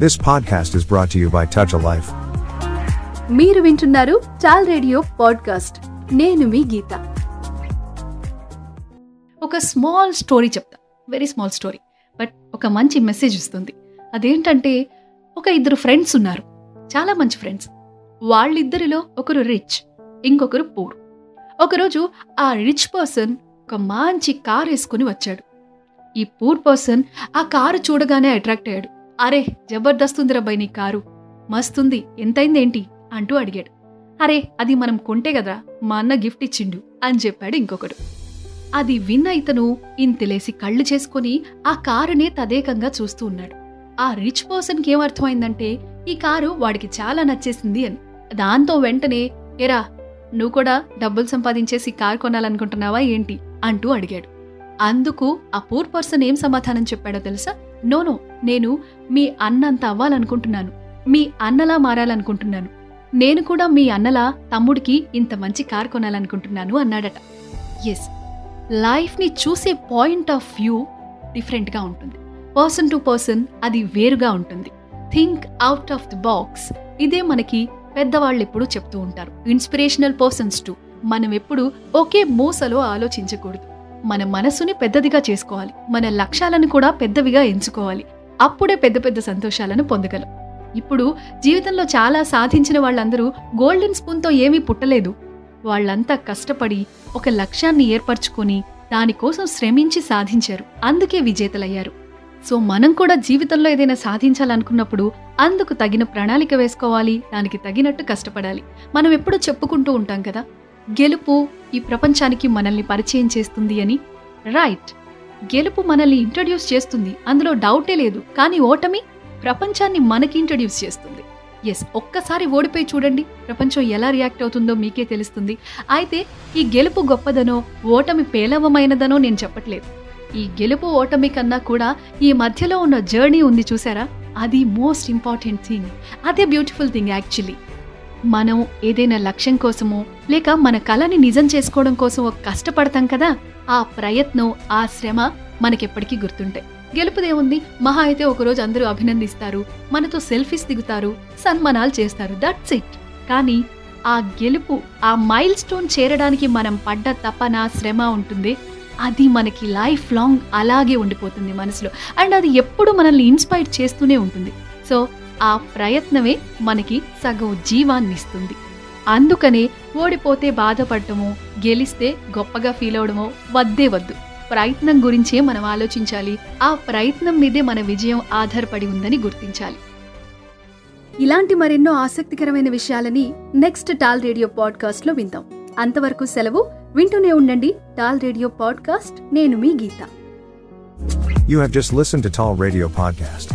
This podcast is brought to you by Touch a Life. మీరు వింటున్నారు చాల్ radio podcast. నేను మీ గీత. ఒక స్మాల్ స్టోరీ చెప్తా. వెరీ స్మాల్ స్టోరీ బట్ ఒక మంచి మెసేజ్ ఇస్తుంది అదేంటంటే ఒక ఇద్దరు ఫ్రెండ్స్ ఉన్నారు. చాలా మంచి ఫ్రెండ్స్ వాళ్ళిద్దరిలో ఒకరు రిచ్ ఇంకొకరు పూర్ ఒకరోజు ఆ రిచ్ పర్సన్ ఒక మంచి కార్ వేసుకుని వచ్చాడు. ఈ పూర్ పర్సన్ ఆ కారు చూడగానే అట్రాక్ట్ అయ్యాడు. అరే జబర్దస్త్ ఉందిరా బై నీ కారు. మస్తుంది ఎంతైంది ఏంటి అంటూ అడిగాడు. అరే అది మనం కొంటే కదా మా అన్న గిఫ్ట్ ఇచ్చిండు అని చెప్పాడు ఇంకొకడు. అది విన్న ఇతను ఇంతలేసి కళ్ళు చేసుకుని ఆ కారునే తదేకంగా చూస్తూ ఉన్నాడు. ఆ రిచ్ పర్సన్కి ఏమర్థమైందంటే ఈ కారు వాడికి చాలా నచ్చేసింది అని. దాంతో వెంటనే ఎరా నువ్వు కూడా డబ్బులు సంపాదించేసి కారు కొనాలనుకుంటున్నావా ఏంటి? అంటూ అడిగాడు. అందుకు ఆ పూర్ పర్సన్ ఏం సమాధానం చెప్పాడో తెలుసా? నోనో నేను మీ అన్నంత అవ్వాలనుకుంటున్నాను. మీ అన్నలా మారాలనుకుంటున్నాను. నేను కూడా మీ అన్నలా తమ్ముడికి ఇంత మంచి కార్ కొనాలనుకుంటున్నాను అన్నాడట. ఎస్ లైఫ్ని చూసే పాయింట్ ఆఫ్ వ్యూ డిఫరెంట్గా ఉంటుంది. పర్సన్ టు పర్సన్ అది వేరుగా ఉంటుంది. Think out of the box ఇదే మనకి పెద్దవాళ్ళు ఎప్పుడూ చెప్తూ ఉంటారు. ఇన్స్పిరేషనల్ పర్సన్స్ టు మనం ఎప్పుడు ఒకే మూసలో ఆలోచించకూడదు. మన మనసుని పెద్దదిగా చేసుకోవాలి. మన లక్ష్యాలను కూడా పెద్దవిగా ఎంచుకోవాలి. అప్పుడే పెద్ద పెద్ద సంతోషాలను పొందగలం. ఇప్పుడు జీవితంలో చాలా సాధించిన వాళ్ళందరూ గోల్డెన్ స్పూన్తో ఏమీ పుట్టలేదు. వాళ్ళంతా కష్టపడి ఒక లక్ష్యాన్ని ఏర్పరచుకొని దానికోసం శ్రమించి సాధించారు. అందుకే విజేతలయ్యారు. సో మనం కూడా జీవితంలో ఏదైనా సాధించాలనుకున్నప్పుడు అందుకు తగిన ప్రణాళిక వేసుకోవాలి. దానికి తగినట్టు కష్టపడాలి. మనం ఎప్పుడూ చెప్పుకుంటూ ఉంటాం కదా. గెలుపు ఈ ప్రపంచానికి మనల్ని పరిచయం చేస్తుంది అని. రైట్. గెలుపు మనల్ని ఇంట్రడ్యూస్ చేస్తుంది. అందులో డౌటే లేదు. కానీ ఓటమి ప్రపంచాన్ని మనకి ఇంట్రడ్యూస్ చేస్తుంది. ఎస్ ఒక్కసారి ఓడిపోయి చూడండి. ప్రపంచం ఎలా రియాక్ట్ అవుతుందో మీకే తెలుస్తుంది. అయితే ఈ గెలుపు గొప్పదనో ఓటమి పేలవమైనదనో నేను చెప్పట్లేదు. ఈ గెలుపు ఓటమి కన్నా కూడా ఈ మధ్యలో ఉన్న జర్నీ ఉంది చూసారా? అది మోస్ట్ ఇంపార్టెంట్ థింగ్. అదే బ్యూటిఫుల్ థింగ్ యాక్చువల్లీ. మనం ఏదైనా లక్ష్యం కోసమో లేక మన కళని నిజం చేసుకోవడం కోసమో కష్టపడతాం కదా ఆ ప్రయత్నం ఆ శ్రమ మనకెప్పటికీ గుర్తుంటాయి. గెలుపుదేముంది మహా అయితే ఒకరోజు అందరూ అభినందిస్తారు. మనతో సెల్ఫీస్ దిగుతారు. సన్మానాలు చేస్తారు. దట్స్ ఇట్ కానీ ఆ గెలుపు ఆ మైల్ స్టోన్ చేరడానికి మనం పడ్డ తపన శ్రమ ఉంటుంది. అది మనకి లైఫ్ లాంగ్ అలాగే ఉండిపోతుంది మనసులో. అండ్ అది ఎప్పుడు మనల్ని ఇన్స్పైర్ చేస్తూనే ఉంటుంది. సో ఆ ప్రయత్నమే మనకి సగం జీవాన్ని ఇస్తుంది అందుకనే ఓడిపోతే బాధపడటమో గెలిస్తే గొప్పగా ఫీల్ అవడమో వద్దే వద్దు. ప్రయత్నం గురించే మనం ఆలోచించాలి. ఆ ప్రయత్నం మీదే మన విజయం ఆధారపడి ఉందని గుర్తించాలి. ఇలాంటి మరెన్నో ఆసక్తికరమైన విషయాలని నెక్స్ట్ టాల్ రేడియో పాడ్కాస్ట్లో విందాం. అంతవరకు సెలవు. వింటూనే ఉండండి. Tall radio podcast. నేను మీ Geeta. You have just listened to Tall Radio Podcast.